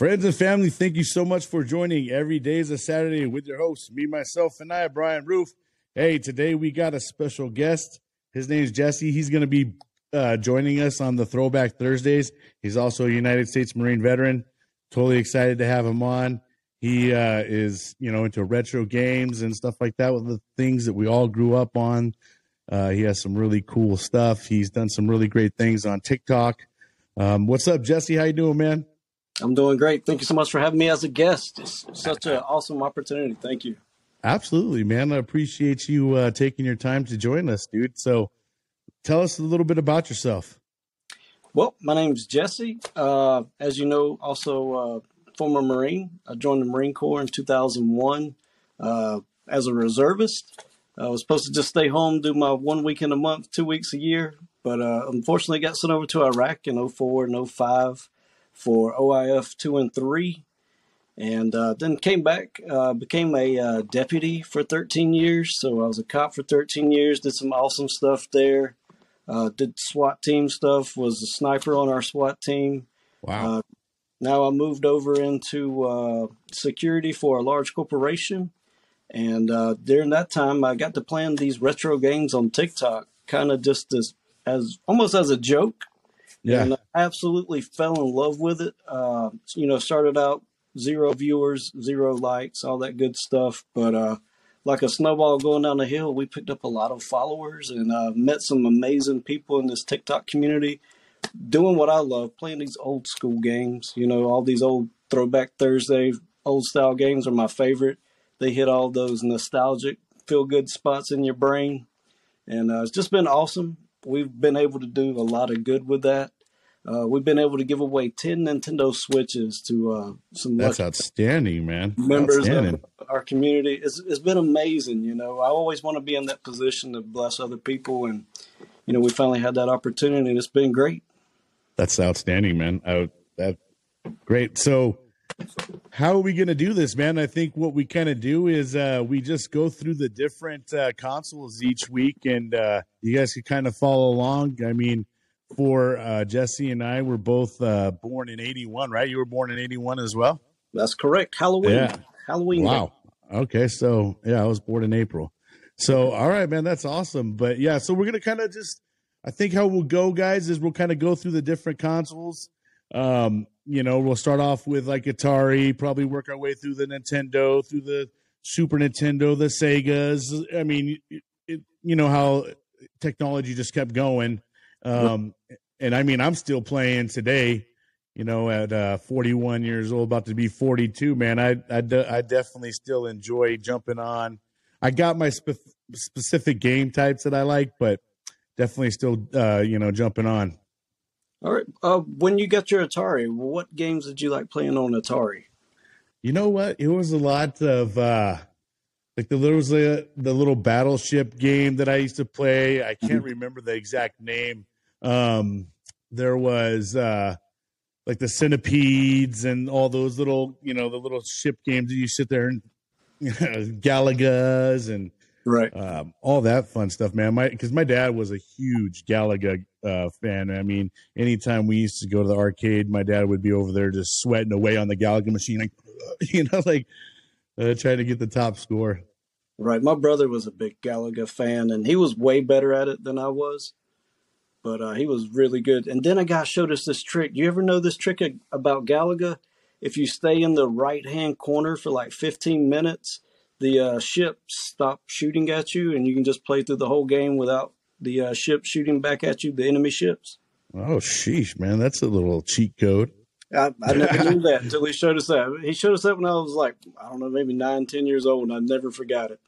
Friends and family, thank you so much for joining. Every day is a Saturday with your host, me, myself, and I, Brian Roof. Hey, today we got a special guest. His name is Jesse. He's going to be uh, joining us on the Throwback Thursdays. He's also a United States Marine veteran. Totally excited to have him on. He uh, is, you know, into retro games and stuff like that with the things that we all grew up on. Uh, he has some really cool stuff. He's done some really great things on TikTok. Um, what's up, Jesse? How you doing, man? I'm doing great. Thank you so much for having me as a guest. It's such an awesome opportunity. Thank you. Absolutely, man. I appreciate you uh, taking your time to join us, dude. So, tell us a little bit about yourself. Well, my name is Jesse. Uh, as you know, also uh, former Marine. I joined the Marine Corps in 2001 uh, as a reservist. I was supposed to just stay home, do my one weekend a month, two weeks a year, but uh, unfortunately got sent over to Iraq in 04 and 05 for OIF 2 and 3. And uh, then came back, uh, became a uh, deputy for 13 years. So I was a cop for 13 years, did some awesome stuff there. Uh, did SWAT team stuff, was a sniper on our SWAT team. Wow. Uh, now I moved over into uh, security for a large corporation. And during that time, I got to plan these retro games on TikTok, kind of just as, as almost as a joke Yeah. and I absolutely fell in love with it. Uh, you know, started out zero viewers, zero likes, all that good stuff. But uh, like a snowball going down the hill, we picked up a lot of followers and uh, met some amazing people in this TikTok community doing what I love, playing these old school games. You know, all these old throwback Thursday, old style games are my favorite. They hit all those nostalgic, feel good spots in your brain. And uh, it's just been awesome. We've been able to do a lot of good with that. Uh, we've been able to give away 10 Nintendo Switches to uh, some That's outstanding, man. members Outstanding. of our community. It's, it's been amazing. You know, I always want to be in that position to bless other people. And, you know, we finally had that opportunity and it's been great. That's outstanding, man. I, that great. So, how are we going to do this, man? I think what we kind of do is uh, we just go through the different uh, consoles each week, and uh, you guys can kind of follow along. I mean, for uh, Jesse and I, we're both uh, born in '81, right? You were born in '81 as well. That's correct. Halloween. Yeah. Halloween. Wow. Okay, so yeah, I was born in April. So all right, man, that's awesome. But yeah, so we're gonna kind of just, I think how we'll go, guys, is we'll kind of go through the different consoles. Um, you know, we'll start off with like Atari, probably work our way through the Nintendo, through the Super Nintendo, the Segas. I mean, it, it, you know how technology just kept going. Um, and I mean, I'm still playing today. You know, at uh, 41 years old, about to be 42, man, I I, de- I definitely still enjoy jumping on. I got my spe- specific game types that I like, but definitely still, uh, you know, jumping on. All right. Uh, when you got your Atari, what games did you like playing on Atari? You know what? It was a lot of uh like the there was a, the little battleship game that I used to play. I can't remember the exact name. Um there was uh like the centipedes and all those little, you know, the little ship games that you sit there and you know, Galagas and Right. um, all that fun stuff, man. My because my dad was a huge Galaga uh, fan. I mean, anytime we used to go to the arcade, my dad would be over there just sweating away on the Galaga machine, like you know, like uh, trying to get the top score. Right. My brother was a big Galaga fan, and he was way better at it than I was. But uh, he was really good. And then a guy showed us this trick. You ever know this trick about Galaga? If you stay in the right hand corner for like 15 minutes, the uh, ship stop shooting at you, and you can just play through the whole game without the uh, ship shooting back at you, the enemy ships. Oh, sheesh, man, that's a little cheat code. I, I never knew that until he showed us that. He showed us that when I was like, I don't know, maybe nine, ten years old, and I never forgot it.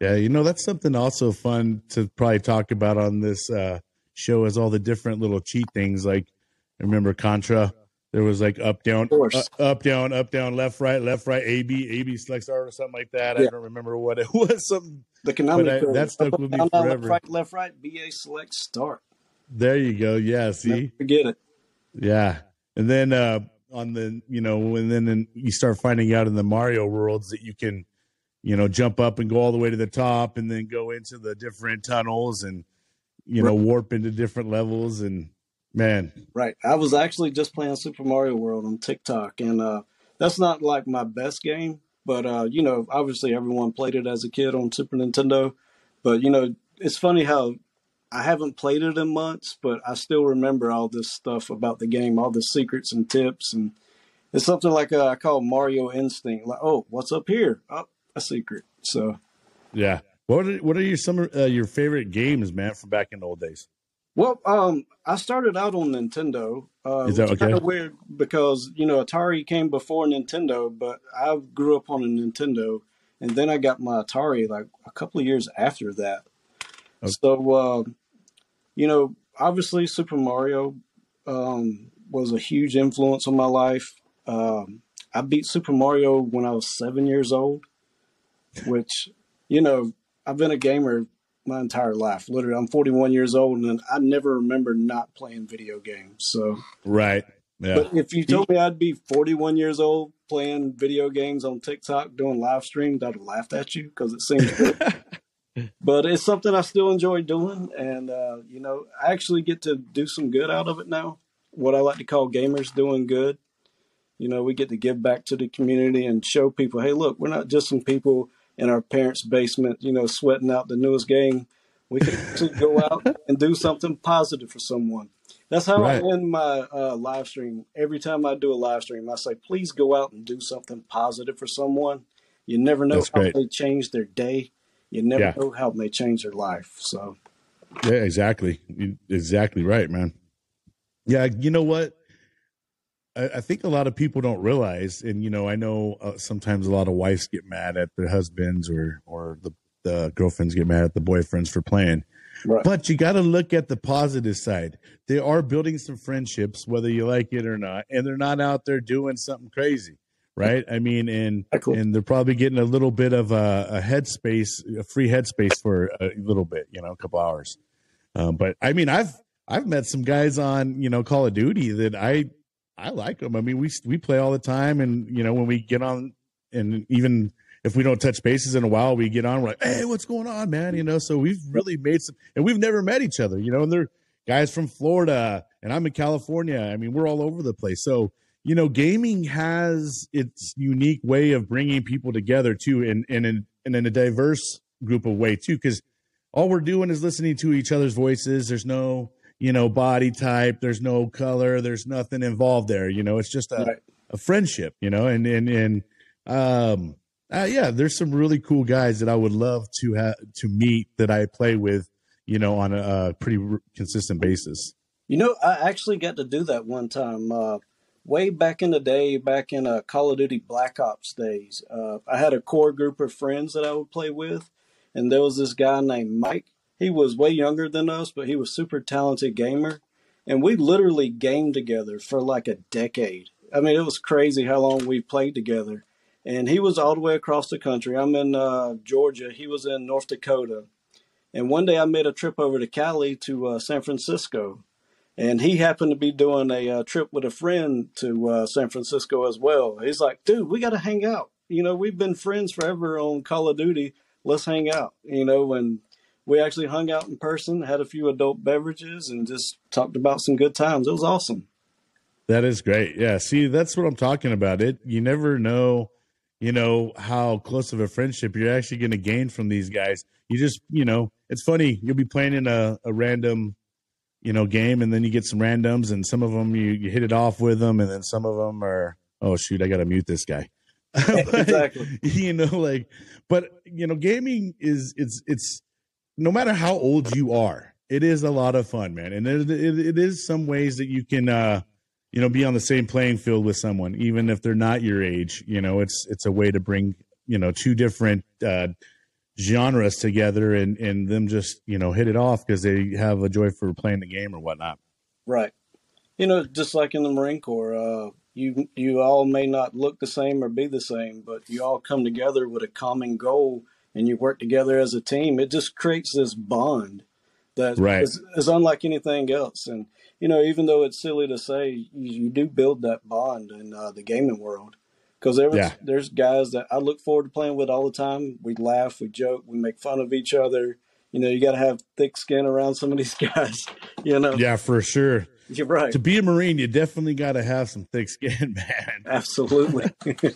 Yeah, you know that's something also fun to probably talk about on this uh, show is all the different little cheat things. Like, I remember Contra. There was like up, down, uh, up, down, up, down, left, right, left, right, A, B, A, B, select start or something like that. I don't remember what it was. Something. The Konami I- that stuck with me Down, forever. Left, right, left, right, BA select start. There you go. Yeah. See. Never forget it. Yeah. And then uh, on the, you know, and then then you start finding out in the Mario worlds that you can, you know, jump up and go all the way to the top and then go into the different tunnels and, you know, warp into different levels. And Man, right. I was actually just playing Super Mario World on TikTok, and uh, that's not like my best game, but uh, you know, obviously everyone played it as a kid on Super Nintendo. But you know, it's funny how I haven't played it in months, but I still remember all this stuff about the game, all the secrets and tips, and it's something like uh, I call Mario instinct. Like, oh, what's up here? Oh, a secret. So, yeah. What are, what are your some uh, your favorite games, man, from back in the old days? Well, um, I started out on Nintendo. Uh, Is that okay? Kind of weird because you know Atari came before Nintendo, but I grew up on a Nintendo, and then I got my Atari like a couple of years after that. Okay. So, uh, you know, obviously Super Mario um, was a huge influence on my life. Um, I beat Super Mario when I was seven years old, which, you know, I've been a gamer my entire life. Literally, I'm 41 years old, and I never remember not playing video games. So, right. Yeah. But if you told me I'd be 41 years old playing video games on TikTok doing live streams, I'd have laughed at you because it seems good. but it's something I still enjoy doing. And, uh, you know, I actually get to do some good out of it now. What I like to call gamers doing good. You know, we get to give back to the community and show people, hey, look, we're not just some people in our parents' basement, you know, sweating out the newest game. We can actually go out and do something positive for someone. That's how right. I end my uh, live stream. Every time I do a live stream, I say, please go out and do something positive for someone. You never know That's how great. they change their day. You never yeah. know how they change their life. So, yeah, exactly. Exactly right, man. Yeah, you know what? I, think a lot of people don't realize, and you know, I know uh, sometimes a lot of wives get mad at their husbands or or the, the girlfriends get mad at the boyfriends for playing. Right. But you got to look at the positive side. They are building some friendships, whether you like it or not, and they're not out there doing something crazy, right? I mean, and cool. and they're probably getting a little bit of a, a headspace, a free headspace for a little bit, you know, a couple hours. Um, but I mean, I've I've met some guys on you know Call of Duty that I I like them. I mean, we we play all the time, and you know when we get on, and even if we don't touch bases in a while, we get on. We're like, hey, what's going on, man? You know, so we've really made some, and we've never met each other. You know, and they're guys from Florida, and I'm in California. I mean, we're all over the place. So you know, gaming has its unique way of bringing people together too, and and in, and in a diverse group of way too, because all we're doing is listening to each other's voices. There's no you know, body type. There's no color. There's nothing involved there. You know, it's just a, right. a friendship. You know, and and and um, uh, yeah, there's some really cool guys that I would love to have to meet that I play with. You know, on a, a pretty r- consistent basis. You know, I actually got to do that one time. Uh, way back in the day, back in uh, Call of Duty Black Ops days, uh, I had a core group of friends that I would play with, and there was this guy named Mike he was way younger than us, but he was super talented gamer. And we literally gamed together for like a decade. I mean, it was crazy how long we played together. And he was all the way across the country. I'm in uh, Georgia. He was in North Dakota. And one day I made a trip over to Cali to uh, San Francisco. And he happened to be doing a uh, trip with a friend to uh, San Francisco as well. He's like, dude, we got to hang out. You know, we've been friends forever on Call of Duty. Let's hang out. You know, and we actually hung out in person, had a few adult beverages, and just talked about some good times. It was awesome. That is great. Yeah. See, that's what I'm talking about. It you never know, you know, how close of a friendship you're actually going to gain from these guys. You just, you know, it's funny. You'll be playing in a, a random, you know, game, and then you get some randoms, and some of them you, you hit it off with them, and then some of them are, oh shoot, I got to mute this guy. exactly. you know, like, but you know, gaming is it's it's no matter how old you are, it is a lot of fun, man. And it, it, it is some ways that you can, uh, you know, be on the same playing field with someone, even if they're not your age. You know, it's it's a way to bring you know two different uh, genres together and and them just you know hit it off because they have a joy for playing the game or whatnot. Right. You know, just like in the Marine Corps, uh, you you all may not look the same or be the same, but you all come together with a common goal and you work together as a team, it just creates this bond that right. is, is, unlike anything else. And you know, even though it's silly to say, you, you do build that bond in uh, the gaming world because there yeah. there's guys that I look forward to playing with all the time. We laugh, we joke, we make fun of each other. You know, you got to have thick skin around some of these guys. You know. Yeah, for sure. You're right. To be a Marine, you definitely got to have some thick skin, man. Absolutely.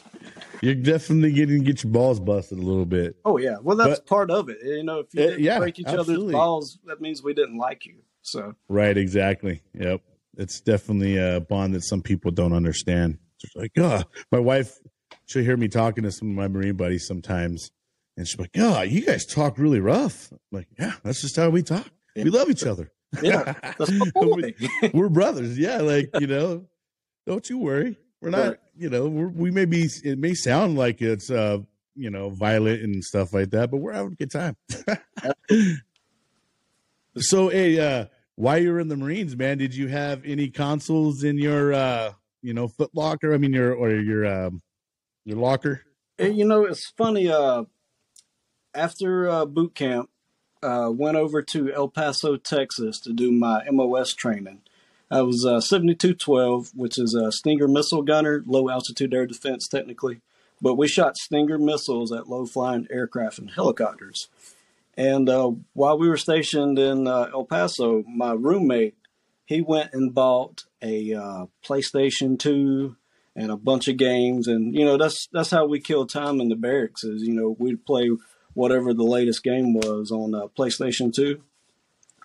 You're definitely getting get your balls busted a little bit. oh yeah. Well, that's But- part of it. You know, if you eh, didn't yeah, break each absolutely. other's balls, that means we didn't like you. So Right, exactly. Yep. It's definitely a bond that some people don't understand. It's like, oh, my wife, she'll hear me talking to some of my Marine buddies sometimes, and she's like, oh, you guys talk really rough. I'm like, yeah, that's just how we talk. We love each other. yeah, that's my. We're brothers. Yeah, like, you know, don't you worry. We're not, Right. You know, we may be, it may sound like it's, uh, you know, violent and stuff like that, but we're having a good time. so, hey, uh, while you were in the Marines, man, did you have any consoles in your, uh, you know, foot locker? I mean, your, or your, um, your locker? You know, it's funny. Uh, after uh, boot camp, uh, went over to El Paso, Texas, to do my MOS training. I was uh, 7212, which is a Stinger missile gunner, low altitude air defense, technically. But we shot Stinger missiles at low flying aircraft and helicopters. And uh, while we were stationed in uh, El Paso, my roommate he went and bought a uh, PlayStation 2 and a bunch of games, and you know that's that's how we killed time in the barracks. Is you know we'd play whatever the latest game was on uh, PlayStation 2.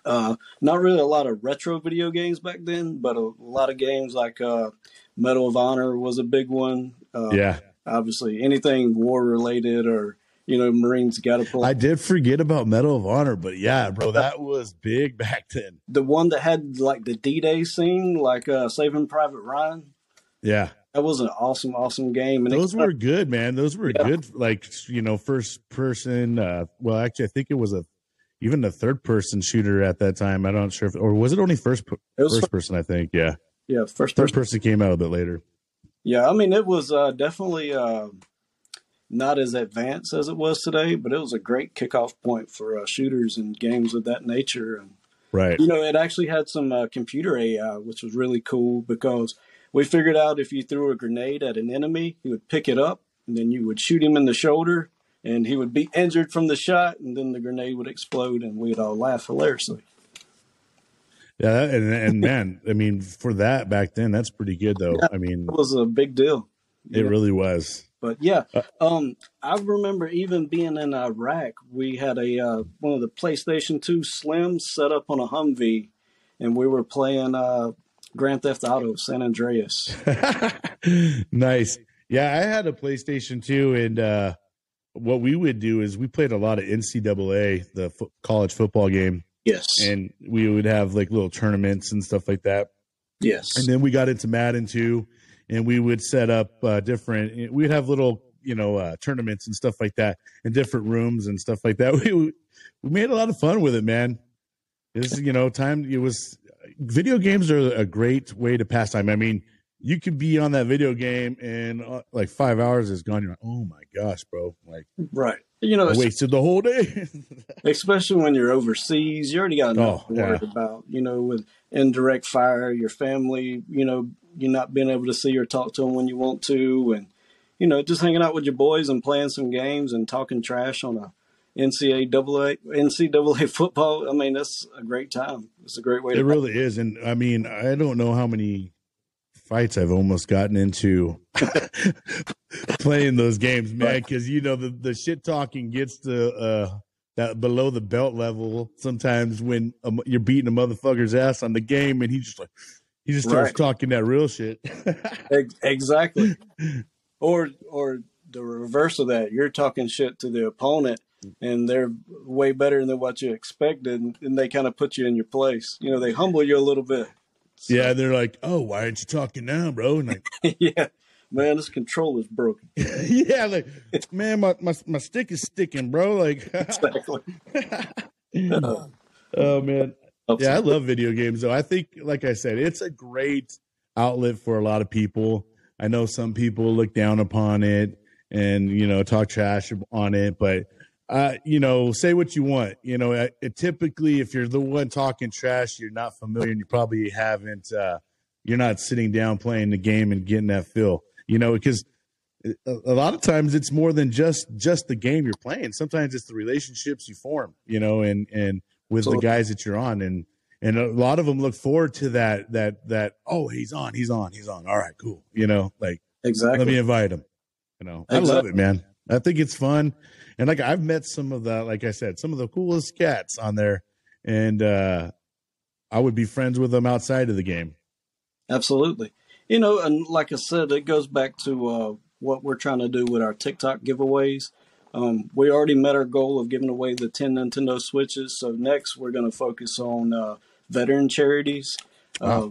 Uh, not really a lot of retro video games back then, but a, lot of games like uh, Medal of Honor was a big one. Uh, yeah. obviously anything war related or you know Marines got to play. I did forget about Medal of Honor, but yeah, bro, that was big back then. the one that had like the D-Day scene, like uh, Saving Private Ryan. Yeah. That was an awesome, awesome game. And it- Those were good, man. Those were good, like you know, first person. Uh, well, actually, I think it was a even a third person shooter at that time. I'm not sure if, or was it only first it was first person? I think, yeah. yeah, first Third person. person came out a bit later. Yeah, I mean it was uh, definitely uh, not as advanced as it was today, but it was a great kickoff point for uh, shooters and games of that nature. And Right. you know, it actually had some uh, computer AI, which was really cool because we figured out if you threw a grenade at an enemy, he would pick it up, and then you would shoot him in the shoulder, and he would be injured from the shot, and then the grenade would explode, and we'd all laugh hilariously. Yeah, and and man, I mean, for that back then, that's pretty good though. I mean, It was a big deal. it Yeah. really was. But yeah, Uh, um, I remember even being in Iraq, we had a uh, one of the PlayStation Two Slims set up on a Humvee, and we were playing uh, Grand Theft Auto San Andreas. nice. Yeah, I had a PlayStation 2, and uh, what we would do is we played a lot of NCAA, the fo- college football game, Yes, and we would have like little tournaments and stuff like that. yes, And then we got into Madden too, and we would set up uh, different. We'd have little, you know, uh, tournaments and stuff like that in different rooms and stuff like that. We we made a lot of fun with it, man. This, is, you know, time it was. Video games are a great way to pass time. I mean, you could be on that video game and uh, like five hours is gone. You're like, oh my gosh, bro! Like right. You know, I wasted the whole day. especially when you're overseas, you already got enough Oh, to worry about. You know, with indirect fire, your family. You know, you're not being able to see or talk to them when you want to, and you know, just hanging out with your boys and playing some games and talking trash on a NCAA NCAA football. I mean, that's a great time. It's a great way It to. really is, and I mean, I don't know how many fights I've almost gotten into playing those games, man. Because you know the the shit talking gets to uh, that below the belt level sometimes when um, you're beating a motherfucker's ass on the game, and he just like he just starts Right. talking that real shit. Exactly. or or the reverse of that. You're talking shit to the opponent. And they're way better than what you expected, and they kind of put you in your place. You know, they humble you a little bit. So- yeah, they're like, "Oh, why aren't you talking now, bro?" And like, yeah, man, this controller's broken. yeah, like, man, my, my my stick is sticking, bro. Like, Exactly. oh man, Yeah, I love video games though. I think, like I said, it's a great outlet for a lot of people. I know some people look down upon it and you know talk trash on it, but uh, you know, say what you want. You know, it, it typically, if you're the one talking trash, you're not familiar, and you probably haven't. Uh, you're not sitting down playing the game and getting that feel. You know, because a, a lot of times it's more than just just the game you're playing. Sometimes it's the relationships you form. You know, and and with the guys that you're on and and a lot of them look forward to that that that oh he's on he's on he's on all right cool you know like exactly let me invite him you know exactly. i love it man i think it's fun and like i've met some of the like i said some of the coolest cats on there and uh i would be friends with them outside of the game absolutely you know and like i said it goes back to uh what we're trying to do with our tiktok giveaways um, we already met our goal of giving away the 10 Nintendo Switches. So next we're going to focus on uh, veteran charities. Wow. Uh,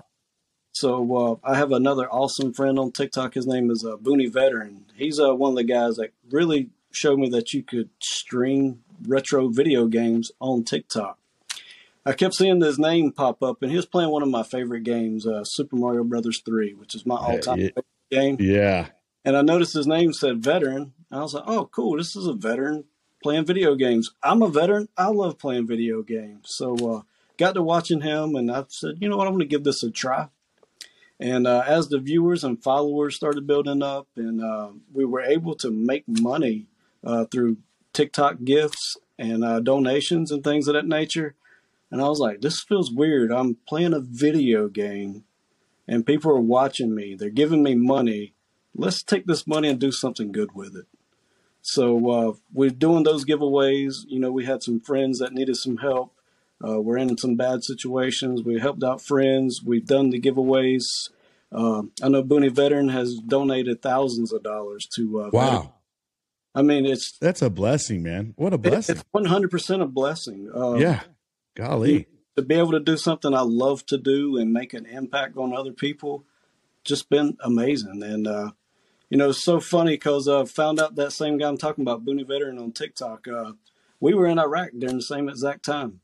so uh, I have another awesome friend on TikTok. His name is uh, Booney Veteran. He's uh, one of the guys that really showed me that you could stream retro video games on TikTok. I kept seeing his name pop up, and he was playing one of my favorite games, uh, Super Mario Brothers Three, which is my all-time yeah, game. Yeah. And I noticed his name said veteran. I was like, oh, cool. This is a veteran playing video games. I'm a veteran. I love playing video games. So uh, got to watching him, and I said, you know what, I'm going to give this a try. And uh, as the viewers and followers started building up, and uh, we were able to make money uh, through TikTok gifts and uh, donations and things of that nature. And I was like, this feels weird. I'm playing a video game, and people are watching me. They're giving me money. Let's take this money and do something good with it. So uh, we're doing those giveaways. You know, we had some friends that needed some help uh, we're in some bad situations. We helped out friends. We've done the giveaways. Uh, I know Booney Veteran has donated thousands of dollars to. Uh, wow. I mean, it's that's a blessing, man. What a blessing! It's one hundred percent a blessing. Uh, yeah, golly, to be able to do something I love to do and make an impact on other people, just been amazing. And uh, you know, it's so funny because I found out that same guy I'm talking about, Booney Veteran on TikTok. Uh, we were in Iraq during the same exact time.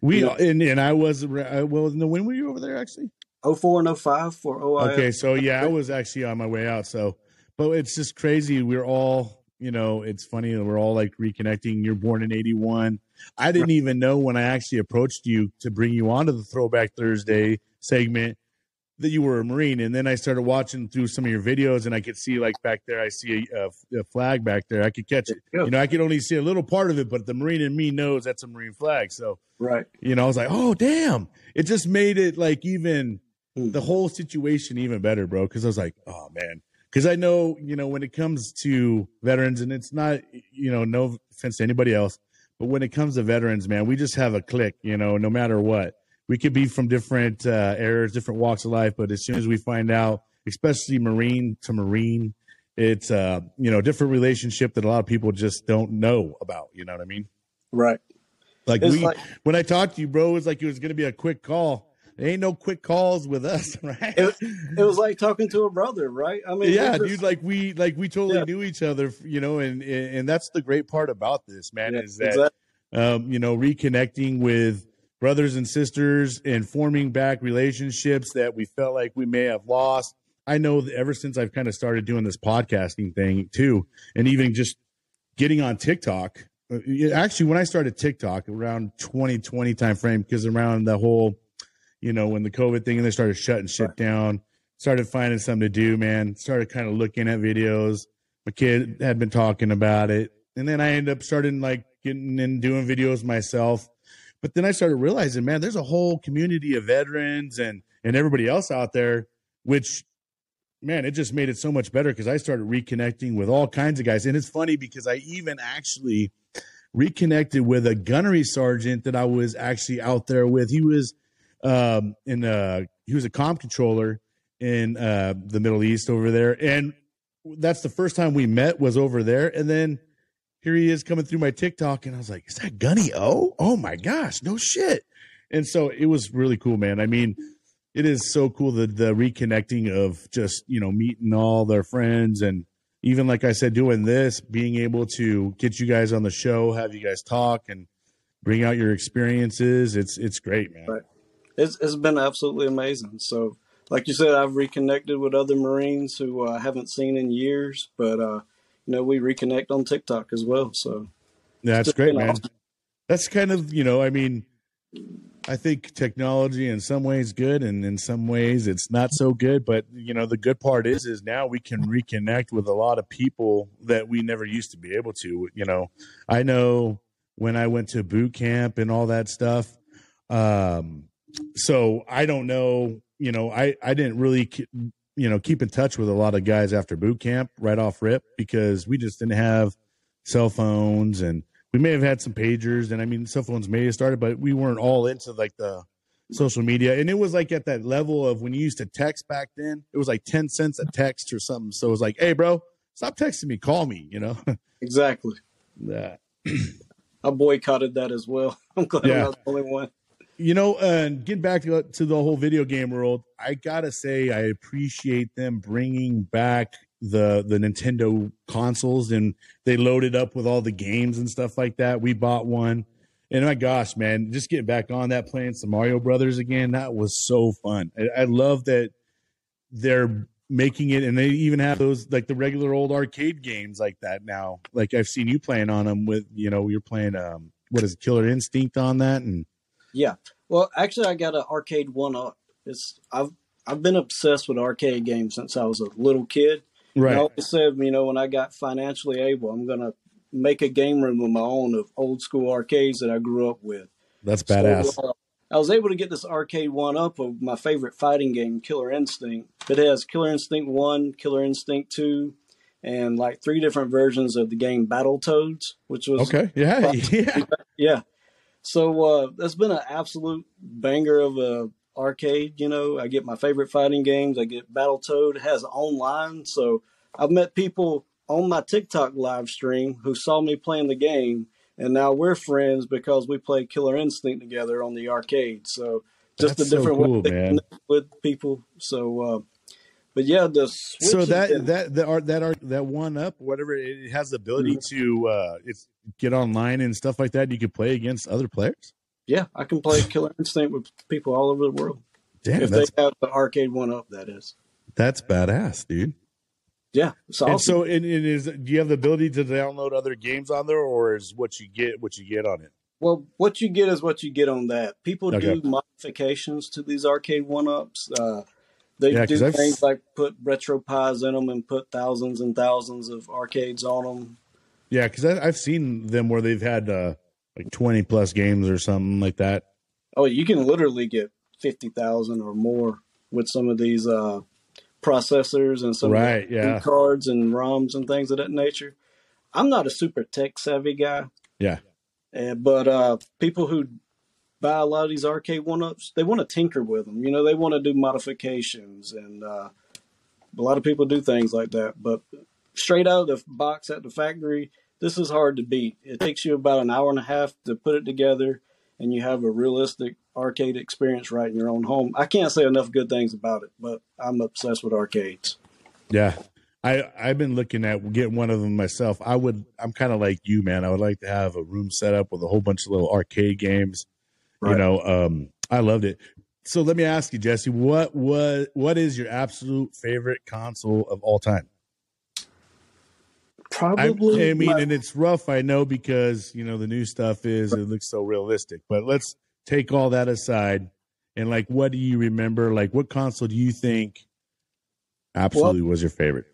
We yeah. and, and I was well. No, when were you over there actually? 04 and 05 for OIF. Okay, so yeah, I was actually on my way out. So, but it's just crazy. We're all, you know, it's funny that we're all like reconnecting. You're born in '81. I didn't even know when I actually approached you to bring you onto the Throwback Thursday segment that you were a Marine. And then I started watching through some of your videos, and I could see like back there, I see a, a, flag back there. I could catch it. You know, I could only see a little part of it, but the Marine in me knows that's a Marine flag. So, right. You know, I was like, oh damn! It just made it like even hmm. the whole situation even better, bro. Because I was like, oh man. Because I know, you know, when it comes to veterans, and it's not, you know, no offense to anybody else, but when it comes to veterans, man, we just have a click, you know, no matter what we could be from different uh, eras, different walks of life, but as soon as we find out, especially Marine to Marine, it's uh, you know different relationship that a lot of people just don't know about. You know what I mean? Right. Like it's we, like, when I talked to you, bro, it was like it was going to be a quick call. There ain't no quick calls with us, right? It, it was like talking to a brother, right? I mean, yeah, dude, like we like we totally yeah. knew each other, you know, and and that's the great part about this, man, yeah, is that exactly. um, you know reconnecting with brothers and sisters and forming back relationships that we felt like we may have lost. I know that ever since I've kind of started doing this podcasting thing too, and even just getting on TikTok. Uh, actually, when I started TikTok around 2020 time frame, because around the whole, you know, when the COVID thing and they started shutting shit down, started finding something to do, man. Started kind of looking at videos. My kid had been talking about it, and then I ended up starting like getting and doing videos myself but then I started realizing, man, there's a whole community of veterans and and everybody else out there, which man, it just made it so much better because I started reconnecting with all kinds of guys. And it's funny because I even actually reconnected with a gunnery sergeant that I was actually out there with. He was um in uh he was a comp controller in uh the Middle East over there. And that's the first time we met was over there. And then here he is coming through my TikTok, and I was like, "Is that Gunny O? Oh my gosh, no shit!" And so it was really cool, man. I mean, it is so cool the the reconnecting of just you know meeting all their friends and even like I said, doing this, being able to get you guys on the show, have you guys talk and bring out your experiences. It's it's great, man. Right. It's it's been absolutely amazing. So, like you said, I've reconnected with other Marines who uh, I haven't seen in years, but uh, you know, we reconnect on TikTok as well. So that's great, man. Awesome. That's kind of, you know, I mean, I think technology in some ways good and in some ways it's not so good. But you know, the good part is is now we can reconnect with a lot of people that we never used to be able to. You know, I know when I went to boot camp and all that stuff, Um, so I don't know. You know, I I didn't really you know keep in touch with a lot of guys after boot camp right off rip because we just didn't have cell phones and we may have had some pagers and I mean cell phones may have started, but we weren't all into like the social media. And it was like at that level of when you used to text back then, it was like 10 cents a text or something. So it was like, hey, bro, stop texting me, call me, you know? Exactly. yeah. I boycotted that as well. I'm glad yeah. I'm not the only one. You know, and getting back to, to the whole video game world, I gotta say I appreciate them bringing back the the Nintendo consoles and they loaded up with all the games and stuff like that. We bought one. And my gosh, man, just getting back on that playing some Mario Brothers again, that was so fun. I, I love that they're making it and they even have those like the regular old arcade games like that now. Like I've seen you playing on them with, you know, you're playing um what is it, Killer Instinct on that and Yeah. Well, actually I got an arcade one up. It's I've I've been obsessed with arcade games since I was a little kid. Right. I always said, you know, when I got financially able, I'm going to make a game room of my own of old school arcades that I grew up with. That's badass. So, uh, I was able to get this arcade one up of my favorite fighting game, Killer Instinct. It has Killer Instinct 1, Killer Instinct 2, and like three different versions of the game Battletoads, which was Okay. Yeah. Yeah. Yeah. So uh, that's been an absolute banger of a arcade. You know, I get my favorite fighting games. I get Battletoad. It has online, so I've met people on my TikTok live stream who saw me playing the game, and now we're friends because we play Killer Instinct together on the arcade. So just That's a different so cool, way man. with people. So, uh, but yeah, the Switch so that been, that that art that art that one up whatever it has the ability mm-hmm. to uh, it's get online and stuff like that. You could play against other players. Yeah, I can play Killer Instinct with people all over the world. Damn, if they have the arcade one up, that is. That's badass, dude. Yeah. So and so, it, it is. Do you have the ability to download other games on there, or is what you get what you get on it? Well, what you get is what you get on that. People okay. do modifications to these arcade one ups. Uh, they yeah, do things I've... like put RetroPies in them and put thousands and thousands of arcades on them. Yeah, because I've seen them where they've had. Uh, like 20 plus games or something like that. Oh, you can literally get 50,000 or more with some of these uh, processors and some right, yeah. cards and ROMs and things of that nature. I'm not a super tech savvy guy. Yeah. Uh, but uh, people who buy a lot of these arcade one ups, they want to tinker with them. You know, they want to do modifications, and uh, a lot of people do things like that. But straight out of the box at the factory, this is hard to beat. It takes you about an hour and a half to put it together, and you have a realistic arcade experience right in your own home. I can't say enough good things about it, but I'm obsessed with arcades. Yeah. I, I've been looking at getting one of them myself. I would, I'm kind of like you, man. I would like to have a room set up with a whole bunch of little arcade games. Right. You know, um, I loved it. So let me ask you, Jesse, what was, what is your absolute favorite console of all time? Probably. I, I mean, my... and it's rough, I know, because you know the new stuff is it looks so realistic. But let's take all that aside and like, what do you remember? Like, what console do you think absolutely well, was your favorite?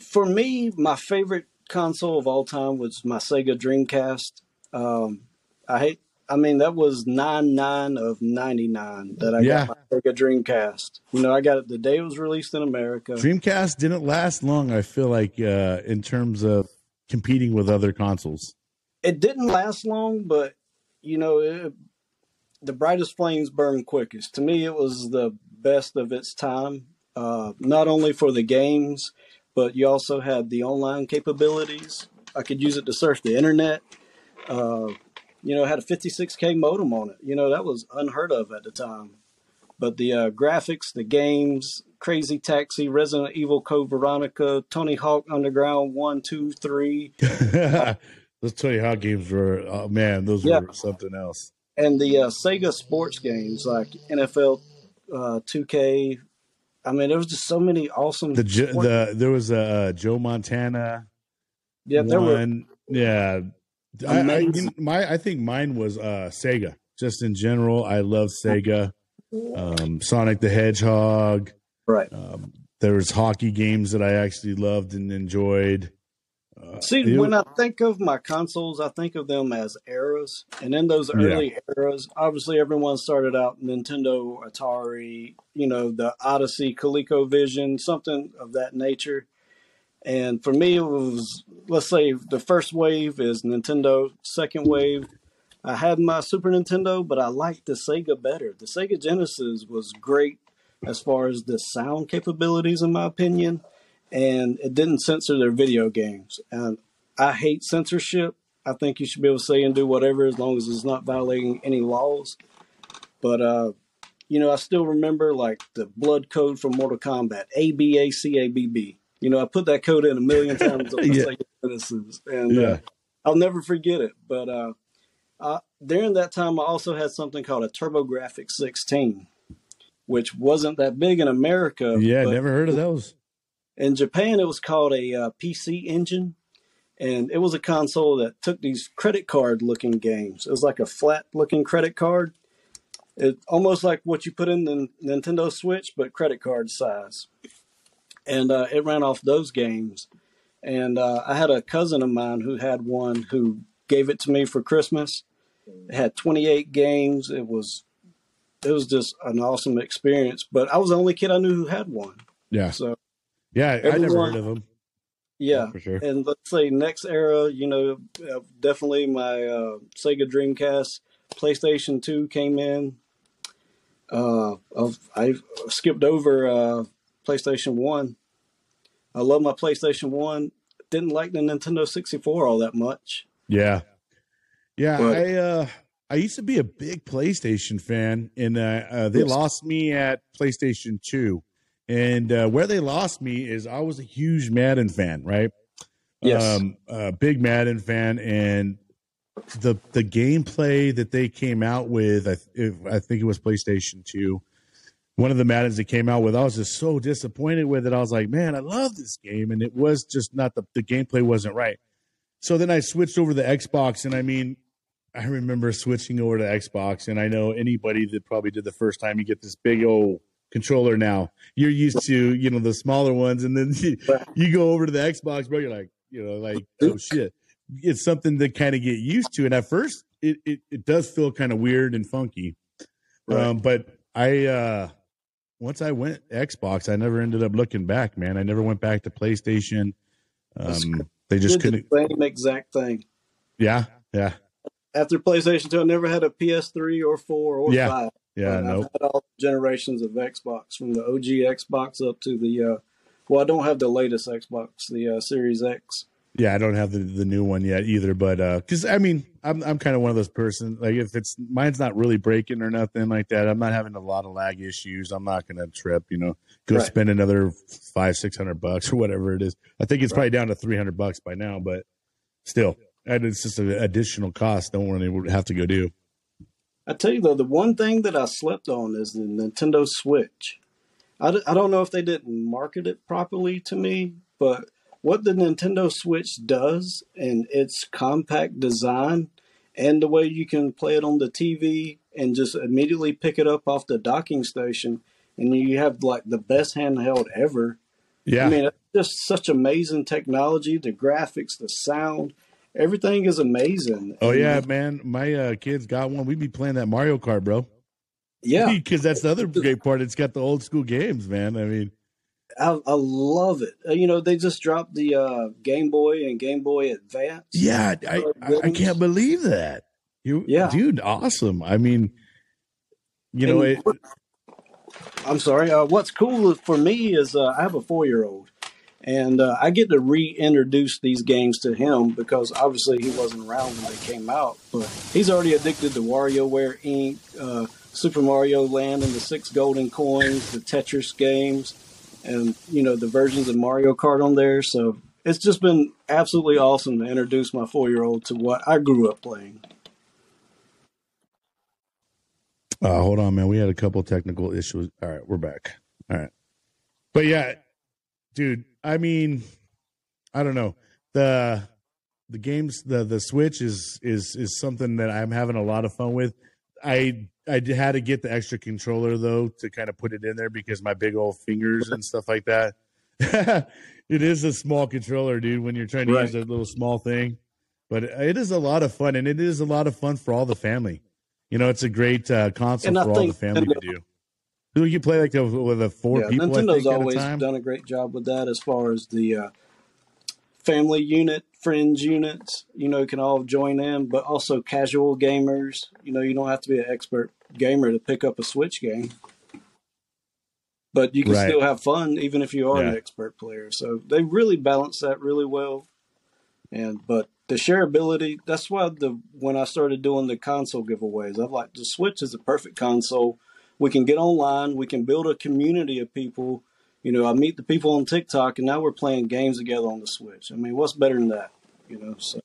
For me, my favorite console of all time was my Sega Dreamcast. Um, I hate I mean, that was nine nine of ninety nine that I yeah. got my Sega Dreamcast. You know, I got it the day it was released in America. Dreamcast didn't last long. I feel like uh, in terms of competing with other consoles, it didn't last long. But you know, it, the brightest flames burn quickest. To me, it was the best of its time. Uh, not only for the games, but you also had the online capabilities. I could use it to surf the internet. Uh, you know, had a 56k modem on it. You know, that was unheard of at the time. But the uh, graphics, the games, Crazy Taxi, Resident Evil Code Veronica, Tony Hawk Underground one, two, three. those Tony Hawk games were, oh man, those yeah. were something else. And the uh, Sega sports games like NFL uh, 2K. I mean, there was just so many awesome. The, the there was a uh, Joe Montana. Yeah, there one. were. Yeah, I, I, my I think mine was uh, Sega. Just in general, I love Sega. Um, Sonic the Hedgehog. Right. Um, there was hockey games that I actually loved and enjoyed. Uh, See, it- when I think of my consoles, I think of them as eras. And in those Yeah. early eras, obviously everyone started out Nintendo, Atari, you know, the Odyssey, ColecoVision, something of that nature. And for me, it was, let's say, the first wave is Nintendo, second wave. I had my Super Nintendo, but I liked the Sega better. The Sega Genesis was great as far as the sound capabilities, in my opinion and it didn't censor their video games. And I hate censorship. I think you should be able to say and do whatever as long as it's not violating any laws. But uh, you know, I still remember like the blood code from Mortal Kombat, A B A C A B B. You know, I put that code in a million times on the Yeah. Sega Genesis, and yeah. uh, I'll never forget it. But uh, uh, during that time, I also had something called a TurboGrafx 16, which wasn't that big in America. Yeah, never heard of those. in Japan, it was called a uh, PC Engine, and it was a console that took these credit card looking games. It was like a flat looking credit card. It almost like what you put in the Nintendo Switch, but credit card size. And uh, it ran off those games. And uh, I had a cousin of mine who had one who gave it to me for Christmas. It had 28 games. It was it was just an awesome experience. But I was the only kid I knew who had one. Yeah, So yeah. I never heard of them. yeah, for sure. and let's say next era, you know, uh, definitely my uh, Sega Dreamcast, PlayStation Two came in. Uh, I skipped over uh, PlayStation One. I love my PlayStation One. Didn't like the Nintendo sixty four all that much. Yeah, yeah. But- I uh, I used to be a big PlayStation fan, and uh, uh, they lost me at PlayStation Two. And uh, where they lost me is I was a huge Madden fan, right? Yes. um, a big Madden fan, and the the gameplay that they came out with, I, if, I think it was PlayStation Two, one of the Maddens that came out with. I was just so disappointed with it. I was like, man, I love this game, and it was just not the the gameplay wasn't right. So then I switched over to the Xbox, and I mean, I remember switching over to Xbox, and I know anybody that probably did the first time you get this big old controller now. You're used to, you know, the smaller ones, and then you, you go over to the Xbox, bro. You're like, you know, like, oh shit. It's something to kind of get used to. And at first, it, it, it does feel kind of weird and funky. Right. Um, but I, uh, once I went Xbox, I never ended up looking back, man. I never went back to PlayStation. Um, they just couldn't. same exact thing. Yeah. Yeah. After PlayStation Two, I never had a PS3 or four or Yeah. five. Yeah. I've Nope. had all generations of Xbox, from the OG Xbox up to the. Uh, well, I don't have the latest Xbox, the uh, Series X. Yeah, I don't have the, the new one yet either, but uh 'cause I mean, I'm I'm kind of one of those person like if it's mine's not really breaking or nothing like that, I'm not having a lot of lag issues. I'm not gonna trip, you know, go Right. spend another five six hundred bucks or whatever it is. I think it's probably down to three hundred bucks by now, but still, and it's just an additional cost. Don't want really have to go do. I tell you though, the one thing that I slept on is the Nintendo Switch. I, d- I don't know if they didn't market it properly to me, but what the Nintendo Switch does and its compact design and the way you can play it on the TV and just immediately pick it up off the docking station and you have like the best handheld ever. Yeah, I mean, it's just such amazing technology, the graphics, the sound, everything is amazing. oh And, yeah, man. My uh, kids got one. We'd be playing that Mario Kart, bro. yeah. because that's the other great part. It's got the old school games, man. I mean, I, I love it. Uh, you know, they just dropped the uh, Game Boy and Game Boy Advance. Yeah, I, I, I can't believe that. You, Yeah. dude, awesome. I mean, you know, it, I'm sorry. Uh, what's cool for me is uh, I have a four year old, and uh, I get to reintroduce these games to him because obviously he wasn't around when they came out. But he's already addicted to WarioWare Inc., uh, Super Mario Land and the Six Golden Coins, the Tetris games, and you know the versions of Mario Kart on there. So it's just been absolutely awesome to introduce my four year old to what I grew up playing. uh, hold on, man. We had a couple technical issues. All right, we're back. All right, but yeah, dude. I mean, I don't know the the games. The the Switch is is is something that I'm having a lot of fun with. I I had to get the extra controller though to kind of put it in there because my big old fingers and stuff like that. it is a small controller, dude. When you're trying to Right. use a little small thing, but it is a lot of fun, and it is a lot of fun for all the family. You know, it's a great uh, console for all the family to do. You play like a, with a four yeah, people? Nintendo's think, a always time? done a great job with that as far as the uh, family unit, friends units. You know, can all join in, but also casual gamers. You know, you don't have to be an expert gamer to pick up a Switch game, but you can Right. still have fun even if you are an expert player. So they really balance that really well. And but the shareability, that's why the when I started doing the console giveaways, I'm like the Switch is a perfect console. We can get online, we can build a community of people. You know, I meet the people on TikTok and now we're playing games together on the Switch. I mean, what's better than that? You know, so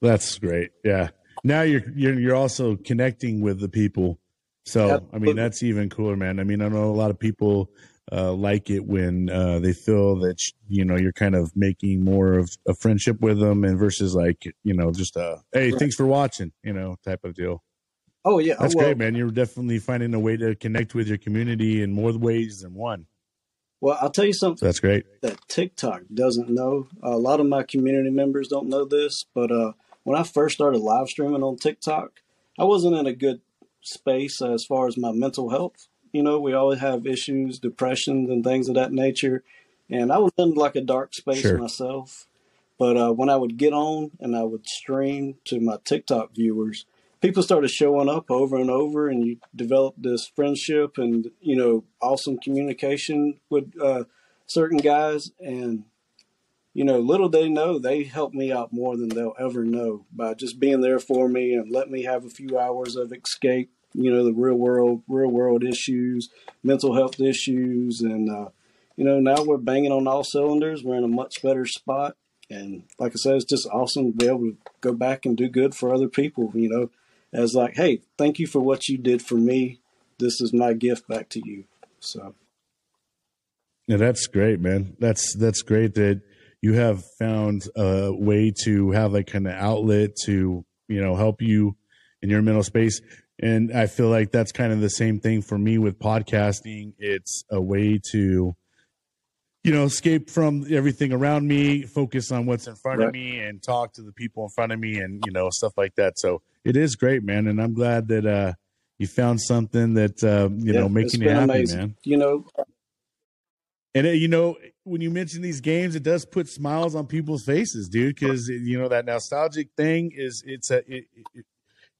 That's great. Yeah. Now you're you're you're also connecting with the people. So I mean that's even cooler, man. I mean I know a lot of people uh, like it when uh, they feel that you know you're kind of making more of a friendship with them, and versus like you know just a hey Right. thanks for watching you know type of deal. Oh yeah, That's well, great, man. You're definitely finding a way to connect with your community in more ways than one. Well, I'll tell you something. So that's great. that TikTok doesn't know. a lot of my community members don't know this, but uh, when I first started live streaming on TikTok, I wasn't in a good space as far as my mental health. You know, we always have issues, depressions, and things of that nature. And I was in like a dark space Sure. myself. But uh, when I would get on and I would stream to my TikTok viewers, people started showing up over and over, and you develop this friendship and you know awesome communication with uh, certain guys. And you know, little they know, they help me out more than they'll ever know by just being there for me and let me have a few hours of escape. You know, the real world, real world issues, mental health issues, and uh, you know, now we're banging on all cylinders. We're in a much better spot, and like I said, it's just awesome to be able to go back and do good for other people. You know, as like, hey, thank you for what you did for me. This is my gift back to you. So Yeah, that's great, man. That's that's great that you have found a way to have like kind of outlet to you know help you in your mental space. And I feel like that's kind of the same thing for me with podcasting. It's a way to you know escape from everything around me, focus on what's in front of me, and talk to the people in front of me, and you know stuff like that. So it is great, man. And I'm glad that uh, you found something that uh, you yeah, know making you happy, amazing. man. You know, And uh, you know, when you mention these games, it does put smiles on people's faces, dude. Because you know that nostalgic thing is it's a it, it,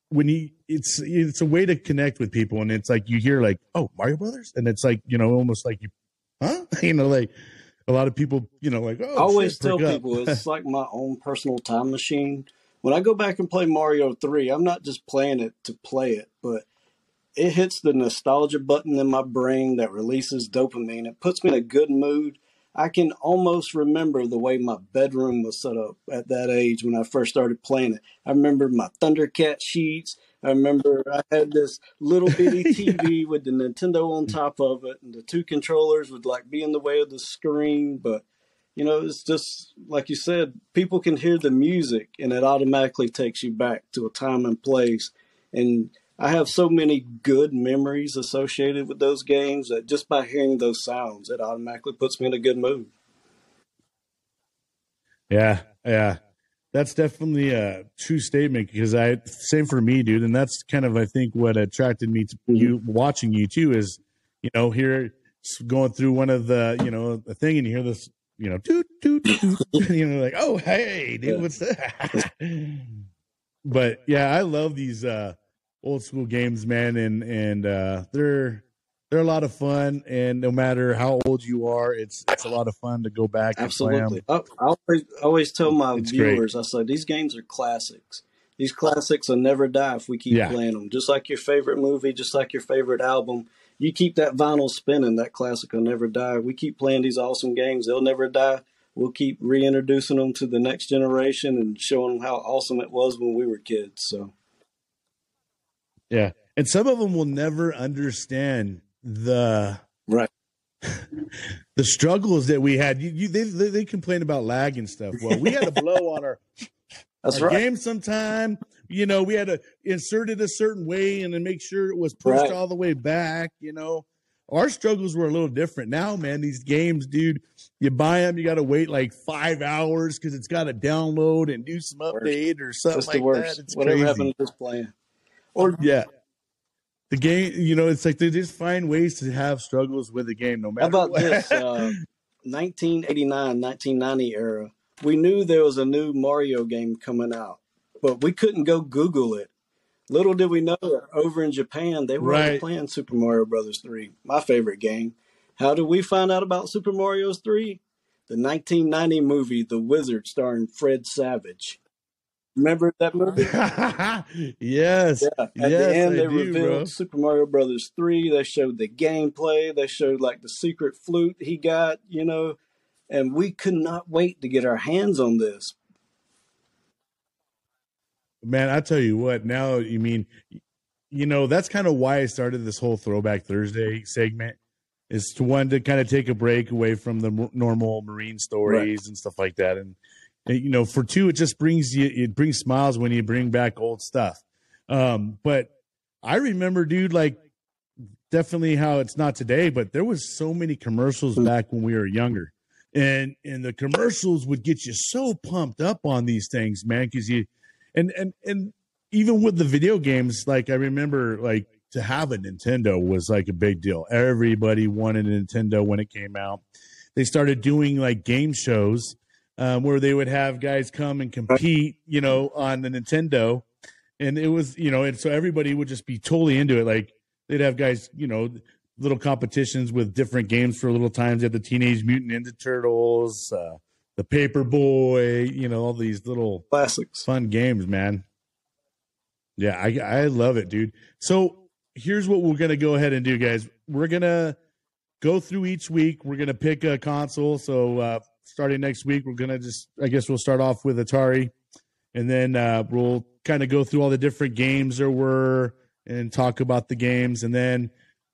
when you it's it's a way to connect with people, and it's like you hear like oh Mario Brothers, and it's like you know almost like you huh you know like a lot of people you know like oh I always shit, tell people it's like my own personal time machine. When I go back and play Mario 3, I'm not just playing it to play it, but it hits the nostalgia button in my brain that releases dopamine. It puts me in a good mood. I can almost remember the way my bedroom was set up at that age when I first started playing it. I remember my Thundercat sheets. I remember I had this little bitty TV with the Nintendo on top of it, and the two controllers would like be in the way of the screen. But you know, it's just like you said, people can hear the music, and it automatically takes you back to a time and place. And I have so many good memories associated with those games that just by hearing those sounds, it automatically puts me in a good mood. Yeah, yeah. That's definitely a true statement because I same for me, dude. And that's kind of I think what attracted me to Mhm. you watching you too is, you know, here going through one of the, you know, the thing and you hear this, you know, toot toot toot, you know, like, oh hey, dude, what's that? but yeah, I love these uh old school games, man, and and uh they're they're a lot of fun, and no matter how old you are, it's it's a lot of fun to go back and play 'em. Absolutely. I, I always, always tell my It's great. viewers, I say, these games are classics. These classics will never die if we keep Yeah. playing them. Just like your favorite movie, just like your favorite album. You keep that vinyl spinning, that classic will never die. We keep playing these awesome games, they'll never die. We'll keep reintroducing them to the next generation and showing them how awesome it was when we were kids. So, Yeah. And some of them will never understand the right. the struggles that we had. You, you they, they they complain about lag and stuff. Well, we had to blow on our, That's our right. game sometime. You know, we had to insert it a certain way and then make sure it was pushed Right. all the way back. You know, our struggles were a little different. Now, man, these games, dude, you buy them, you got to wait like five hours because it's got to download and do some update or something Just like the worst. that. It's Whatever crazy. happened to just playing? Or Yeah. The game, you know, it's like they just find ways to have struggles with the game, no matter. how about what. this? Uh, 1989, 1990 era. We knew there was a new Mario game coming out, but we couldn't go Google it. Little did we know over in Japan they were Right. playing Super Mario Brothers 3, my favorite game. How did we find out about Super Mario 3? The 1990 movie The Wizard starring Fred Savage. Remember that movie? yes. Yeah. At Yes, the end, I they do, revealed bro. Super Mario Brothers 3. They showed the gameplay. They showed like the secret flute he got, you know, and we could not wait to get our hands on this. Man, I tell you what, now you mean, you know, that's kind of why I started this whole Throwback Thursday segment is to one to kind of take a break away from the m- normal marine stories and stuff like that. And, you know, for two, it just brings you, it brings smiles when you bring back old stuff. Um, but I remember, dude, like definitely how it's not today, but there was so many commercials back when we were younger. And, and the commercials would get you so pumped up on these things, man, because you, and and and even with the video games like i remember like to have a nintendo was like a big deal everybody wanted a nintendo when it came out they started doing like game shows um, where they would have guys come and compete you know on the nintendo and it was you know and so everybody would just be totally into it like they'd have guys you know little competitions with different games for little times at the teenage mutant ninja turtles uh, the paper boy you know all these little Classics. fun games, man. Yeah, I I love it, dude. So here's what we're gonna go ahead and do, guys. We're gonna go through each week. We're gonna pick a console. So uh, starting next week, we're gonna just I guess we'll start off with Atari, and then uh, we'll kind of go through all the different games there were and talk about the games, and then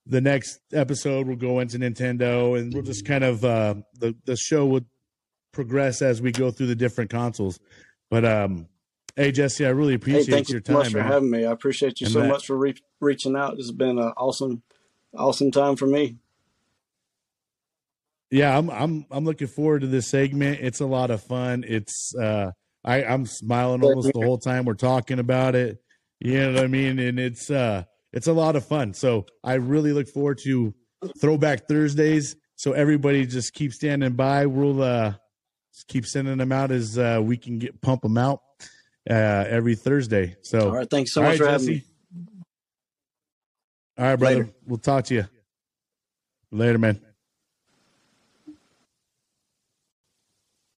the next episode we'll go into Nintendo, and we'll just kind of uh, the the show would progress as we go through the different consoles. But um, hey Jesse, I really Hey, appreciate thank you your much time, for man. having me. I appreciate you And so that- much for re- reaching out. This has been an awesome, awesome time for me. Yeah, I'm I'm I'm looking forward to this segment. It's a lot of fun. It's uh I, I'm smiling almost the whole time we're talking about it. You know what I mean? And it's uh it's a lot of fun. So I really look forward to throwback Thursdays. So everybody just keep standing by. We'll uh just keep sending them out as uh we can get pump them out uh every Thursday. So All right. Thanks so much right, for having me. All right, brother. Later. We'll talk to you later, man.